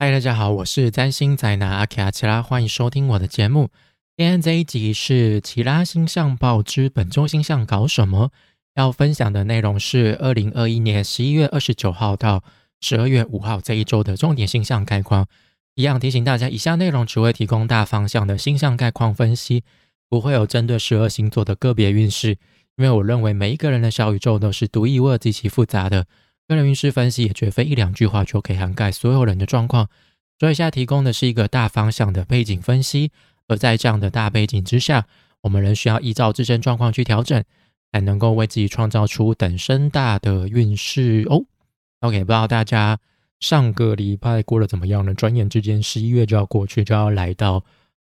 嗨，大家好，我是占星宅男阿卡奇拉，欢迎收听我的节目。今天这一集是《奇拉星象报》之本周星象搞什么？要分享的内容是二零二一年十一月二十九号到十二月五号这一周的重点星象概况。一样提醒大家，以下内容只会提供大方向的星象概况分析，不会有针对十二星座的个别运势。因为我认为每一个人的小宇宙都是独一无二、极其复杂的。个人运势分析也绝非一两句话就可以涵盖所有人的状况，所以现在提供的是一个大方向的背景分析。而在这样的大背景之下，我们仍需要依照自身状况去调整，才能够为自己创造出等身大的运势哦。OK，不知道大家上个礼拜过得怎么样呢？转眼之间，十一月就要过去，就要来到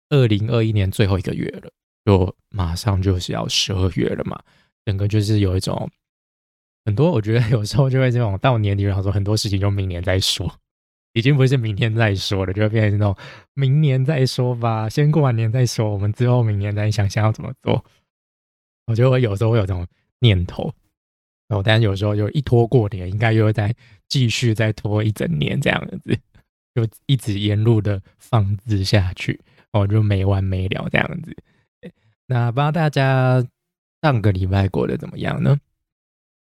二零二一年最后一个月了，就马上就是要十二月了嘛，整个就是有一种。很多我觉得有时候就会这种到年底，然后说很多事情就明年再说，已经不是明天再说了，就会变成那种明年再说吧，先过完年再说，我们之后明年再想想要怎么做。我觉得我有时候会有这种念头，然后但有时候就一拖过年，应该又会再继续再拖一整年这样子，就一直沿路的放置下去，哦，就没完没了这样子。那不知道大家上个礼拜过得怎么样呢？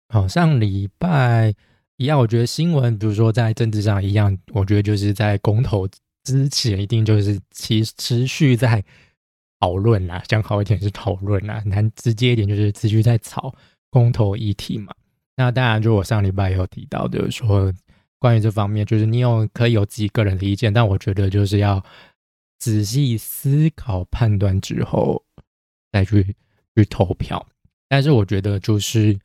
好，上礼拜一样，我觉得新闻，比如说在政治上一样，我觉得就是在公投之前，一定就是其持续在讨论啦，讲好一点是讨论啦，难直接一点就是持续在炒公投议题嘛。那当然，就我上礼拜有提到的，说关于这方面，就是你有可以有自己个人的意见，但我觉得就是要仔细思考判断之后再去去投票。但是我觉得就是。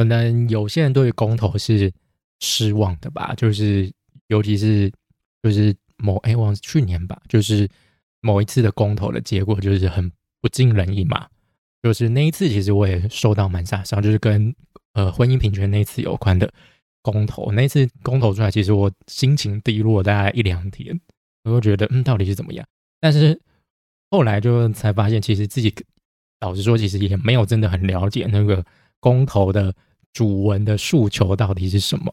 可能有些人对于公投是失望的吧，就是尤其是就是某哎，忘去年吧，就是某一次的公投的结果就是很不尽人意嘛。就是那一次，其实我也受到蛮大伤，就是跟呃婚姻平权那次有关的公投。那一次公投出来，其实我心情低落大概一两天，我就觉得嗯，到底是怎么样？但是后来就才发现，其实自己老实说，其实也没有真的很了解那个公投的。主文的诉求到底是什么？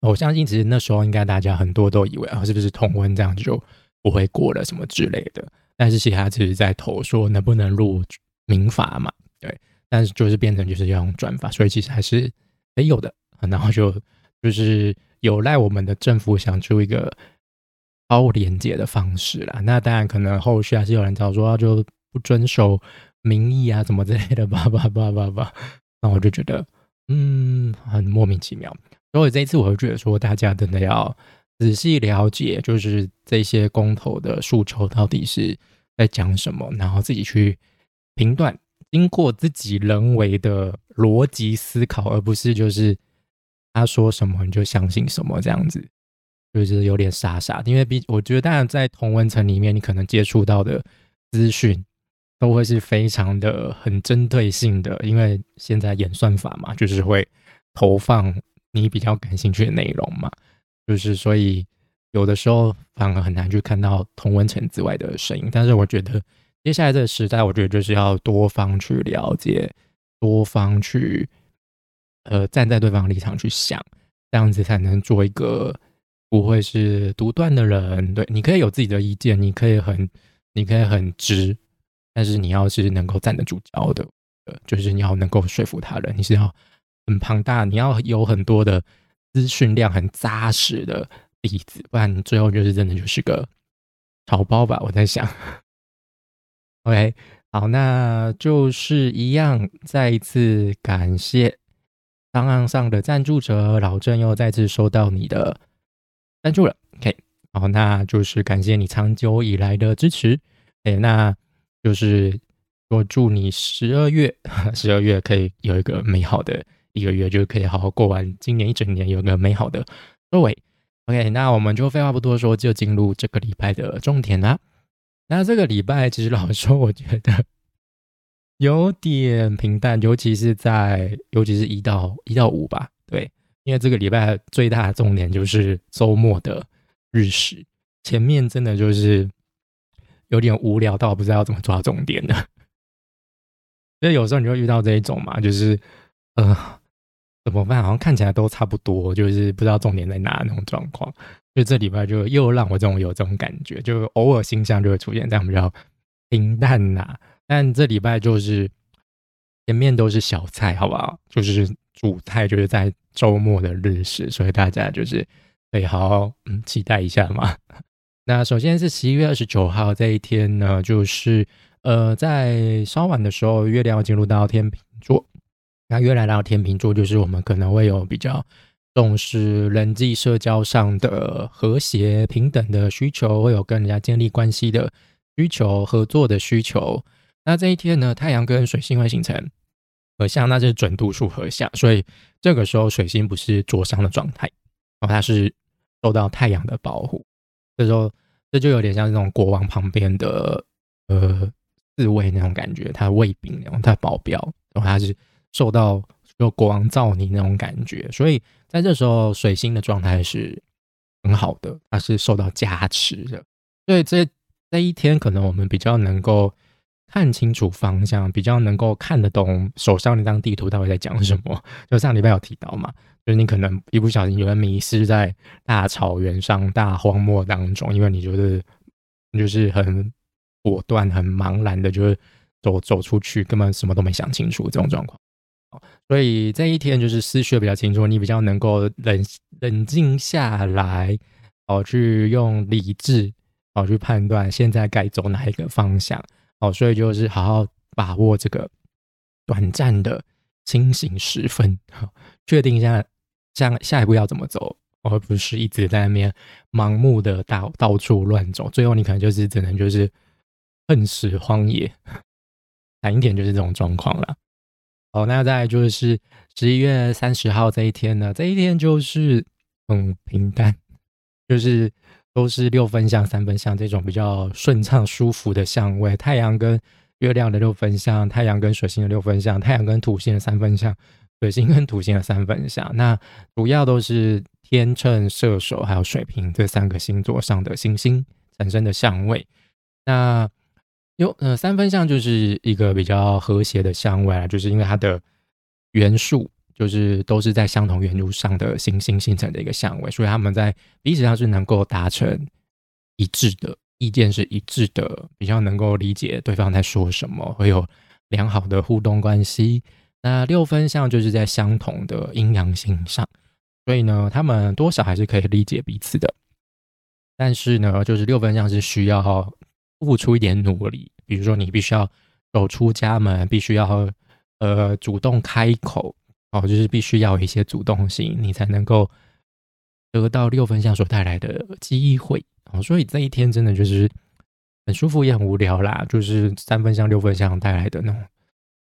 我相信，其实那时候应该大家很多都以为啊，是不是同婚这样就不会过了什么之类的？但是其实他只是在投说能不能入民法嘛？对，但是就是变成就是要用转法，所以其实还是哎有的。然后就就是有赖我们的政府想出一个超连接的方式啦。那当然可能后续还是有人找说就不遵守民意啊，什么之类的吧吧吧吧吧。那我就觉得。嗯，很莫名其妙。所以这一次，我会觉得说，大家真的要仔细了解，就是这些公投的诉求到底是在讲什么，然后自己去评断，经过自己人为的逻辑思考，而不是就是他说什么你就相信什么这样子，就是有点傻傻的。因为比我觉得，当然在同文层里面，你可能接触到的资讯。都会是非常的很针对性的，因为现在演算法嘛，就是会投放你比较感兴趣的内容嘛，就是所以有的时候反而很难去看到同温层之外的声音。但是我觉得接下来这个时代，我觉得就是要多方去了解，多方去呃站在对方的立场去想，这样子才能做一个不会是独断的人。对，你可以有自己的意见，你可以很，你可以很直。但是你要是能够站得住脚的，呃，就是你要能够说服他人，你是要很庞大，你要有很多的资讯量很扎实的例子，不然最后就是真的就是个草包吧。我在想，OK，好，那就是一样，再一次感谢档案上的赞助者老郑又再次收到你的赞助了，OK，好，那就是感谢你长久以来的支持，哎，那。就是我祝你十二月，十二月可以有一个美好的一个月，就可以好好过完今年一整年，有个美好的收尾。OK，那我们就废话不多说，就进入这个礼拜的重点啦。那这个礼拜其实老实说，我觉得有点平淡，尤其是在尤其是一到一到五吧。对，因为这个礼拜最大的重点就是周末的日食，前面真的就是。有点无聊到不知道怎么抓重点的，所以有时候你就遇到这一种嘛，就是呃怎么办？好像看起来都差不多，就是不知道重点在哪那种状况。就这礼拜就又让我这种有这种感觉，就偶尔心象就会出现这样比较平淡呐。但这礼拜就是前面都是小菜，好不好？就是主菜就是在周末的日食，所以大家就是可以好好嗯期待一下嘛。那首先是十一月二十九号这一天呢，就是呃在稍晚的时候，月亮要进入到天平座。那月亮来到天平座，就是我们可能会有比较。重视人际社交上的和谐、平等的需求，会有跟人家建立关系的需求、合作的需求。那这一天呢，太阳跟水星会形成合相，那是准度数合相，所以这个时候水星不是灼伤的状态，哦，它是受到太阳的保护。这时候这就有点像那种国王旁边的呃侍卫那种感觉，他卫兵那种，他保镖，然后他是受到。就国王造你那种感觉，所以在这时候水星的状态是很好的，他是受到加持的。所以这这一天可能我们比较能够看清楚方向，比较能够看得懂手上那张地图到底在讲什么。就上礼拜有提到嘛，就是你可能一不小心有人迷失在大草原上、大荒漠当中，因为你就是你就是很果断、很茫然的，就是走走出去，根本什么都没想清楚这种状况。所以这一天就是思绪比较清楚，你比较能够冷冷静下来，哦，去用理智哦去判断现在该走哪一个方向，哦，所以就是好好把握这个短暂的清醒时分，确定一下下下一步要怎么走，而不是一直在那边盲目的到到处乱走，最后你可能就是只能就是恨死荒野，惨一点就是这种状况了。好，那再就是十一月三十号这一天呢，这一天就是很平淡，就是都是六分相、三分相这种比较顺畅、舒服的相位。太阳跟月亮的六分相，太阳跟水星的六分相，太阳跟土星的三分相，水星跟土星的三分相。那主要都是天秤、射手还有水瓶这三个星座上的行星产生的相位。那有呃三分相就是一个比较和谐的相位啊，就是因为它的元素就是都是在相同元素上的行星形成的一个相位，所以他们在彼此上是能够达成一致的意见是一致的，比较能够理解对方在说什么，会有良好的互动关系。那六分相就是在相同的阴阳星上，所以呢，他们多少还是可以理解彼此的。但是呢，就是六分相是需要。付出一点努力，比如说你必须要走出家门，必须要呃主动开口哦，就是必须要有一些主动性，你才能够得到六分相所带来的机会哦。所以这一天真的就是很舒服也很无聊啦，就是三分相六分相带来的那种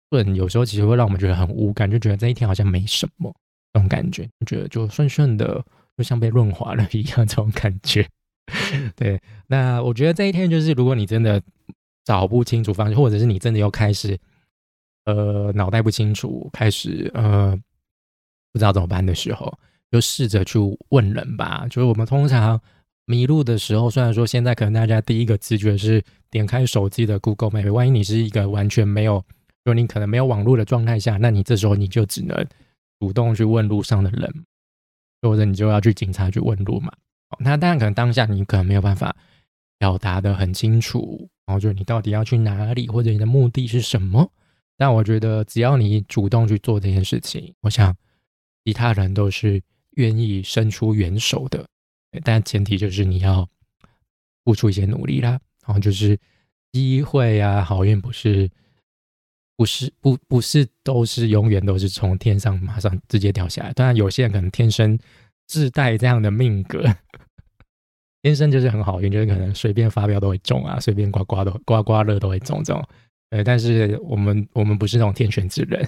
顺，有时候其实会让我们觉得很无感，就觉得这一天好像没什么那种感觉，觉得就顺顺的，就像被润滑了一样这种感觉。对，那我觉得这一天就是，如果你真的找不清楚方向，或者是你真的又开始呃脑袋不清楚，开始呃不知道怎么办的时候，就试着去问人吧。就是我们通常迷路的时候，虽然说现在可能大家第一个直觉是点开手机的 Google Map，万一你是一个完全没有，就你可能没有网络的状态下，那你这时候你就只能主动去问路上的人，或者你就要去警察去问路嘛。那当然，可能当下你可能没有办法表达的很清楚，然后就是你到底要去哪里，或者你的目的是什么。但我觉得，只要你主动去做这件事情，我想其他人都是愿意伸出援手的。但前提就是你要付出一些努力啦。然后就是机会啊，好运不是不是不不是都是永远都是从天上马上直接掉下来。当然，有些人可能天生。自带这样的命格，天生就是很好运，就是可能随便发飙都会中啊，随便刮刮都刮刮乐都会中这种。呃，但是我们我们不是那种天选之人，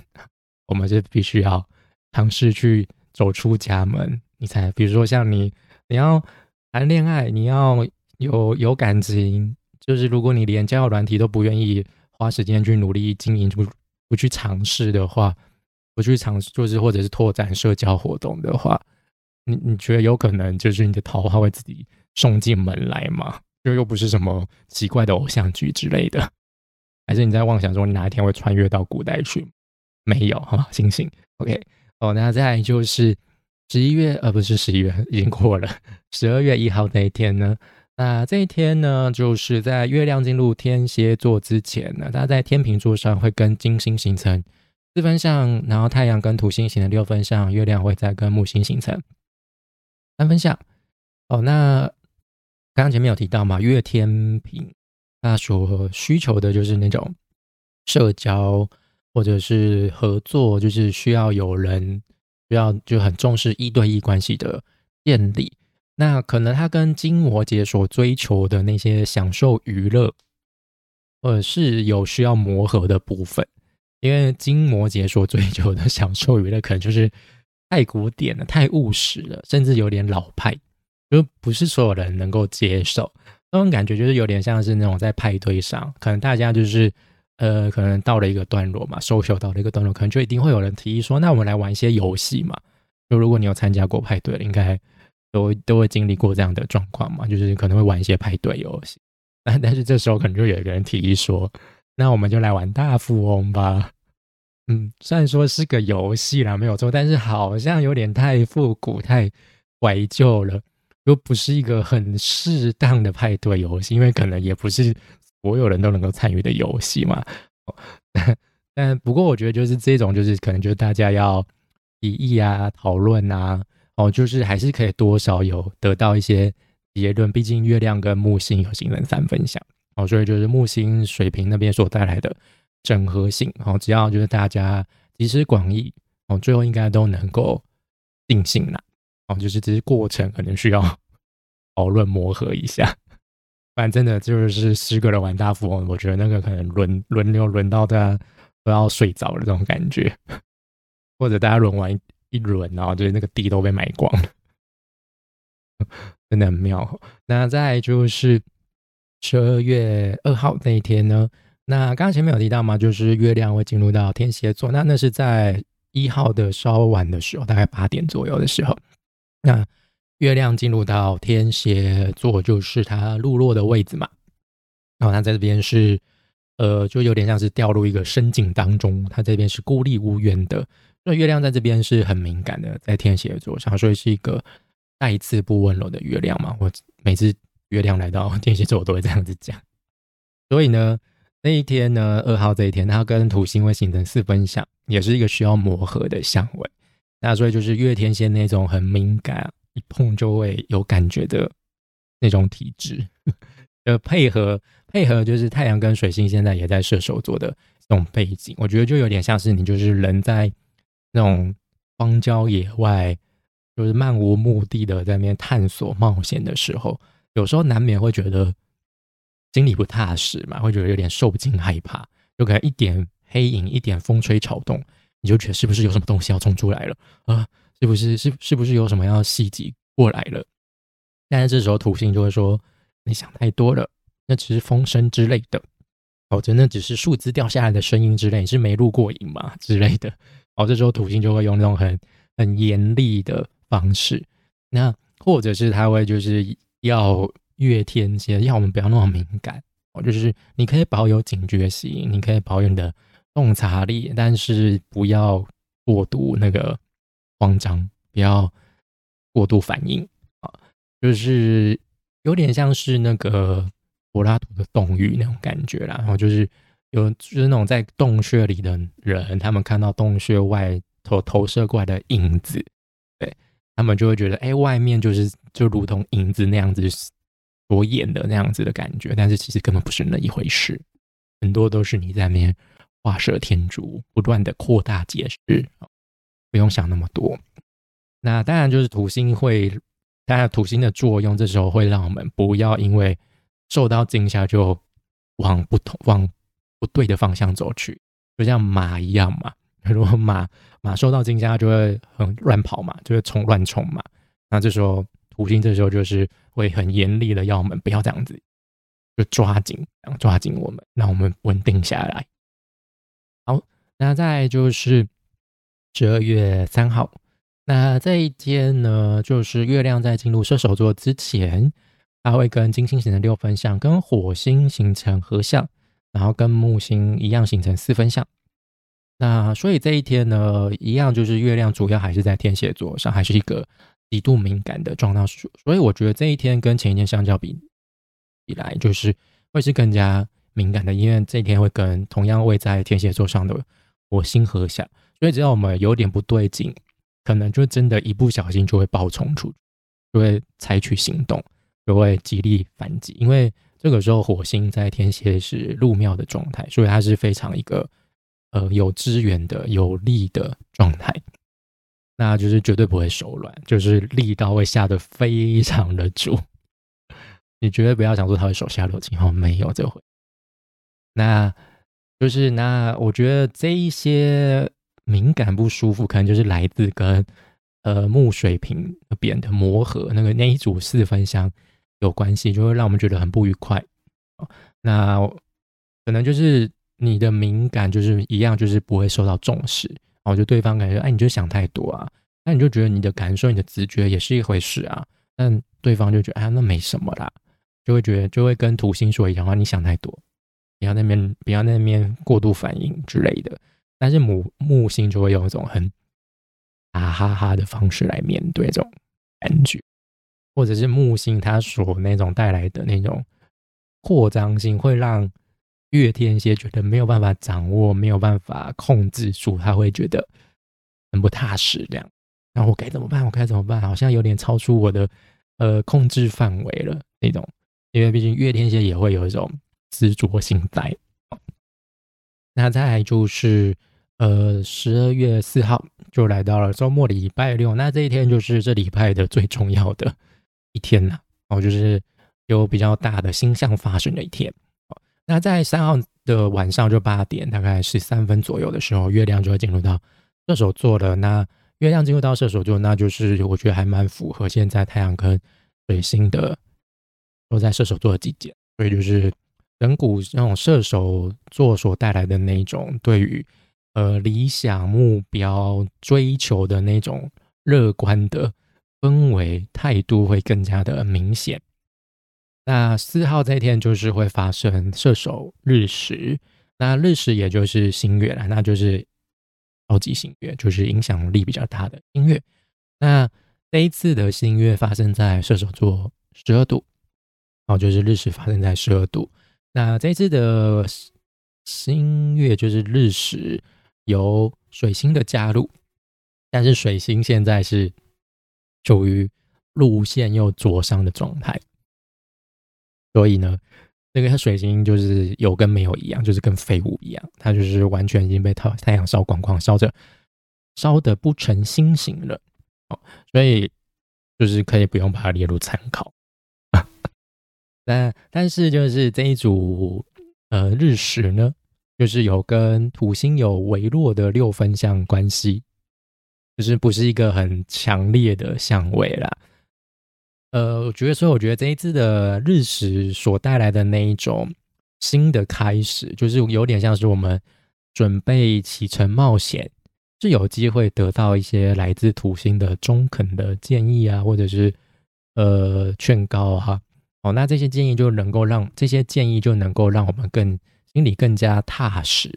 我们是必须要尝试去走出家门，你才比如说像你，你要谈恋爱，你要有有感情，就是如果你连交友软体都不愿意花时间去努力经营，不不去尝试的话，不去尝试，就是或者是拓展社交活动的话。你你觉得有可能就是你的桃花会自己送进门来吗？就又不是什么奇怪的偶像剧之类的，还是你在妄想说你哪一天会穿越到古代去？没有哈，星星。OK，哦，那再就是十一月呃不是十一月，已经过了十二月一号那一天呢。那这一天呢，就是在月亮进入天蝎座之前呢，它在天平座上会跟金星形成四分相，然后太阳跟土星形成六分相，月亮会再跟木星形成三分相。哦，那刚刚前面有提到嘛，月天平他所需求的就是那种社交或者是合作，就是需要有人需要就很重视一对一关系的建立。那可能他跟金摩羯所追求的那些享受娱乐，或者是有需要磨合的部分，因为金摩羯所追求的享受娱乐，可能就是太古典了、太务实了，甚至有点老派，就不是所有人能够接受。那种感觉就是有点像是那种在派对上，可能大家就是呃，可能到了一个段落嘛，收秀到了一个段落，可能就一定会有人提议说：“那我们来玩一些游戏嘛。”就如果你有参加过派对，应该。都都会经历过这样的状况嘛，就是可能会玩一些派对游戏，但但是这时候可能就有一个人提议说，那我们就来玩大富翁吧。嗯，虽然说是个游戏啦，没有错，但是好像有点太复古、太怀旧了，又不是一个很适当的派对游戏，因为可能也不是所有人都能够参与的游戏嘛。但不过我觉得就是这种，就是可能就是大家要提议啊、讨论啊。哦，就是还是可以多少有得到一些结论，毕竟月亮跟木星有形成三分相，哦，所以就是木星水平那边所带来的整合性，哦，只要就是大家集思广益，哦，最后应该都能够定性了，哦，就是只是过程可能需要 讨论磨合一下，不然真的就是十个人玩大富翁，我觉得那个可能轮轮流轮到大家都要睡着了这种感觉，或者大家轮完。一轮，然后就是那个地都被买光了，真的很妙。那再就是十二月二号那一天呢，那刚刚前面有提到嘛，就是月亮会进入到天蝎座，那那是在一号的稍晚的时候，大概八点左右的时候，那月亮进入到天蝎座，就是它落落的位置嘛。然后它在这边是，呃，就有点像是掉入一个深井当中，它这边是孤立无援的。那月亮在这边是很敏感的，在天蝎座上，所以是一个带刺不温柔的月亮嘛。我每次月亮来到 天蝎座，我都会这样子讲。所以呢，那一天呢，二号这一天，它跟土星会形成四分相，也是一个需要磨合的相位。那所以就是月天蝎那种很敏感，一碰就会有感觉的那种体质，呃，配合配合就是太阳跟水星现在也在射手座的这种背景，我觉得就有点像是你就是人在。那种荒郊野外，就是漫无目的的在那边探索冒险的时候，有时候难免会觉得心里不踏实嘛，会觉得有点受惊害怕。就可能一点黑影，一点风吹草动，你就觉得是不是有什么东西要冲出来了啊？是不是是是不是有什么要袭击过来了？但是这时候土星就会说：“你想太多了，那只是风声之类的，哦，真的只是树枝掉下来的声音之类，你是没录过影嘛之类的。”哦，这时候土星就会用那种很很严厉的方式，那或者是他会就是要越天蝎，要我们不要那么敏感。哦，就是你可以保有警觉性，你可以保有你的洞察力，但是不要过度那个慌张，不要过度反应啊，就是有点像是那个柏拉图的洞域那种感觉啦，然后就是。有就是那种在洞穴里的人，他们看到洞穴外投投射过来的影子，对他们就会觉得，哎，外面就是就如同影子那样子所演的那样子的感觉，但是其实根本不是那一回事，很多都是你在那边画蛇添足，不断的扩大解释，不用想那么多。那当然就是土星会，当然土星的作用，这时候会让我们不要因为受到惊吓就往不同往。不对的方向走去，就像马一样嘛。如果马马受到惊吓，就会很乱跑嘛，就会冲乱冲嘛。那这时候土星这时候就是会很严厉的要我们不要这样子，就抓紧，抓紧我们，让我们稳定下来。那再就是十二月三号，那这一天呢，就是月亮在进入射手座之前，它会跟金星形成六分相，跟火星形成合相。然后跟木星一样形成四分相，那所以这一天呢，一样就是月亮主要还是在天蝎座上，还是一个极度敏感的状态。所以我觉得这一天跟前一天相较比起来，就是会是更加敏感的，因为这一天会跟同样位在天蝎座上的火星合相，所以只要我们有点不对劲，可能就真的一不小心就会爆冲出，就会采取行动，就会极力反击。因为这个时候火星在天蝎是入庙的状态，所以它是非常一个。呃，有资源的、有力的状态，那就是绝对不会手软，就是力道会下的非常的足。你绝对不要想说他会手下留情，哦，没有这回。那就是那，我觉得这一些敏感不舒服，可能就是来自跟呃木水瓶那边的磨合，那个那一组四分相有关系，就会让我们觉得很不愉快。那可能就是。你的敏感就是一样，就是不会受到重视，然后就对方感觉，哎，你就想太多啊，那你就觉得你的感受、你的直觉也是一回事啊，但对方就觉得，哎，那没什么啦，就会觉得就会跟土星说一样话，你想太多，不要那边不要那边过度反应之类的。但是母木星就会用一种很啊哈哈的方式来面对这种感觉，或者是木星它所那种带来的那种扩张性，会让。月天蝎觉得没有办法掌握，没有办法控制住，他会觉得很不踏实。这样，那我该怎么办？我该怎么办？好像有点超出我的呃控制范围了那种。因为毕竟月天蝎也会有一种执着心在。那再来就是呃十二月四号就来到了周末礼拜六，那这一天就是这礼拜的最重要的一天了。哦，就是有比较大的星象发生的一天。那在三号的晚上，就八点大概十三分左右的时候，月亮就会进入到射手座了。那月亮进入到射手座，那就是我觉得还蛮符合现在太阳跟水星的都在射手座的季节，所以就是人骨那种射手座所带来的那种对于呃理想目标追求的那种乐观的氛围态度会更加的明显。那四号这一天就是会发生射手日食，那日食也就是新月了，那就是超级新月，就是影响力比较大的新月。那这一次的新月发生在射手座十二度，然后就是日食发生在十二度。那这次的新月就是日食有水星的加入，但是水星现在是处于路线又灼伤的状态。所以呢，那个水星就是有跟没有一样，就是跟废物一样，它就是完全已经被太太阳烧光光，烧着烧的不成星形了。哦，所以就是可以不用把它列入参考。但但是就是这一组呃日食呢，就是有跟土星有微弱的六分相关系，就是不是一个很强烈的相位啦。呃，我觉得，所以我觉得这一次的日食所带来的那一种新的开始，就是有点像是我们准备启程冒险，是有机会得到一些来自土星的中肯的建议啊，或者是呃劝告哈。哦，那这些建议就能够让这些建议就能够让我们更心里更加踏实，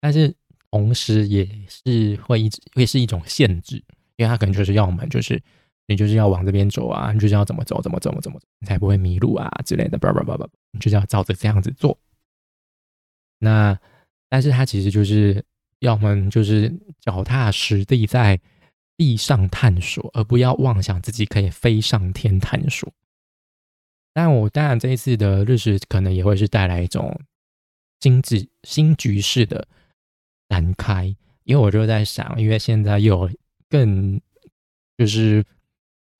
但是同时也是会一直会是一种限制，因为它可能就是要我们就是。你就是要往这边走啊，你就是要怎么走，怎么怎么怎么，你才不会迷路啊之类的，叭叭叭叭，你就是要照着这样子做。那，但是它其实就是要我们就是脚踏实地在地上探索，而不要妄想自己可以飞上天探索。但我当然这一次的日食可能也会是带来一种新局新局势的展开，因为我就在想，因为现在又有更就是。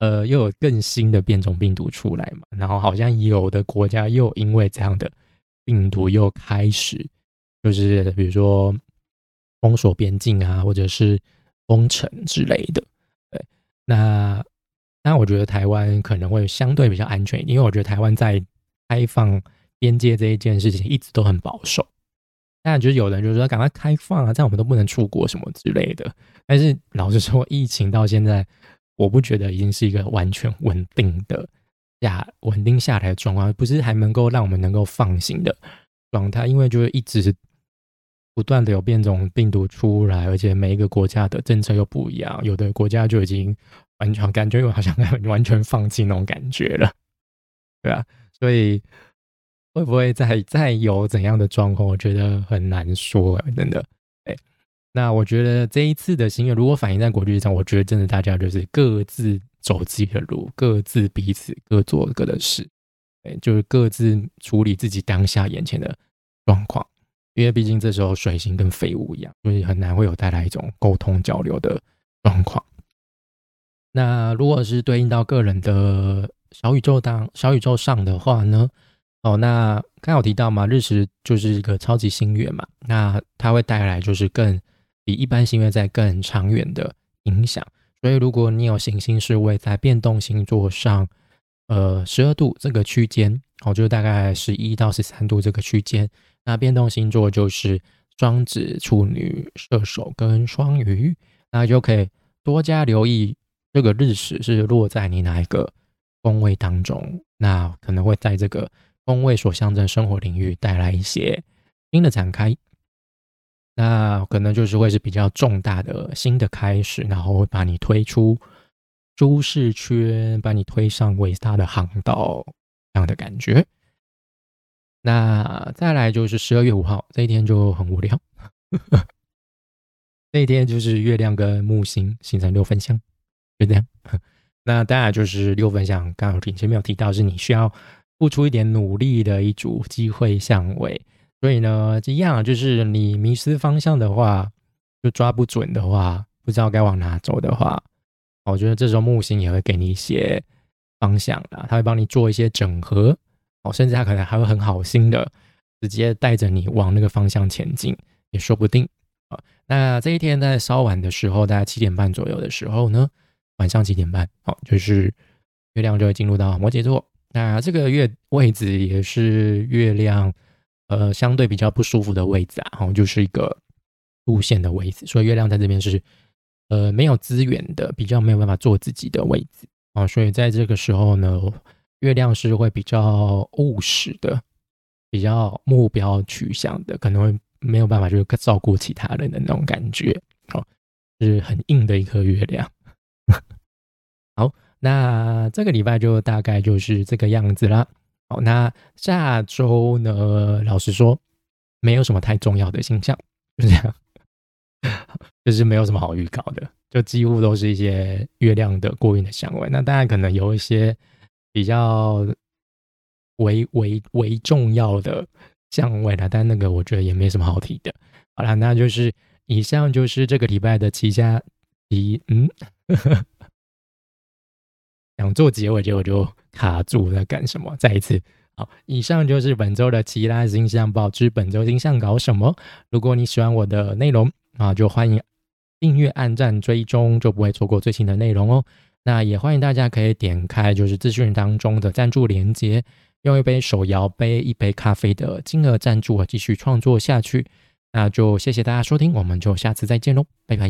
呃，又有更新的变种病毒出来嘛？然后好像有的国家又因为这样的病毒又开始，就是比如说封锁边境啊，或者是封城之类的。对，那那我觉得台湾可能会相对比较安全一点，因为我觉得台湾在开放边界这一件事情一直都很保守。但就是有人就说赶快开放啊，这样我们都不能出国什么之类的。但是老实说，疫情到现在。我不觉得已经是一个完全稳定的下稳定下来的状况，不是还能够让我们能够放心的状态，因为就是一直不断的有变种病毒出来，而且每一个国家的政策又不一样，有的国家就已经完全感觉好像 完全放弃那种感觉了，对啊，所以会不会再再有怎样的状况，我觉得很难说，真的。哎，那我觉得这一次的心愿，如果反映在国际上，我觉得真的大家就是各自走自己的路，各自彼此各做各的事，哎，就是各自处理自己当下眼前的状况。因为毕竟这时候水星跟废物一样，所以很难会有带来一种沟通交流的状况。那如果是对应到个人的小宇宙当小宇宙上的话呢？哦，那刚有提到嘛，日食就是一个超级星月嘛，那它会带来就是更比一般星月在更长远的影响。所以如果你有行星是位在变动星座上，呃，十二度这个区间，哦，就大概十一到十三度这个区间。那变动星座就是双子、处女、射手跟双鱼，那就可以多加留意这个日食是落在你哪一个宫位当中，那可能会在这个宫位所象征生活领域带来一些新的展开，那可能就是会是比较重大的新的开始，然后会把你推出舒适圈，把你推上伟大的航道这样的感觉。那再来就是十二月五号这一天就很无聊，那一天就是月亮跟木星形成六分相，就这样。那当然就是六分相，刚好前面有提到是你需要付出一点努力的一组机会相位，所以呢，一样就是你迷失方向的话，就抓不准的话，不知道该往哪走的话，我觉得这时候木星也会给你一些方向啦，它会帮你做一些整合。哦，甚至他可能还会很好心的，直接带着你往那个方向前进，也说不定啊。那这一天在稍晚的时候，大概七点半左右的时候呢，晚上七点半，好，就是月亮就会进入到摩羯座。那这个月位置也是月亮呃相对比较不舒服的位置啊，哦，就是一个路线的位置，所以月亮在这边是呃没有资源的，比较没有办法做自己的位置啊。所以在这个时候呢。月亮是会比较务实的，比较目标取向的，可能会没有办法就是照顾其他人的那种感觉，哦，是很硬的一颗月亮。那这个礼拜就大概就是这个样子啦。好，那下周呢，老实说，没有什么太重要的星象，就这样，就是没有什么好预告的，就几乎都是一些月亮的过运的相位。那当然可能有一些。比较为为为重要的相位了，但那个我觉得也没什么好提的。好了，那就是以上就是这个礼拜的七加一。嗯，想做结尾，结果就卡住在干什么？再一次，好，以上就是本周的其他星象报之本周星象搞什么。如果你喜欢我的内容啊，就欢迎订阅、按赞、追踪，就不会错过最新的内容哦。那也欢迎大家可以点开就是资讯当中的赞助连接，用一杯手摇杯、一杯咖啡的金额赞助，继续创作下去。那就谢谢大家收听，我们就下次再见喽，拜拜。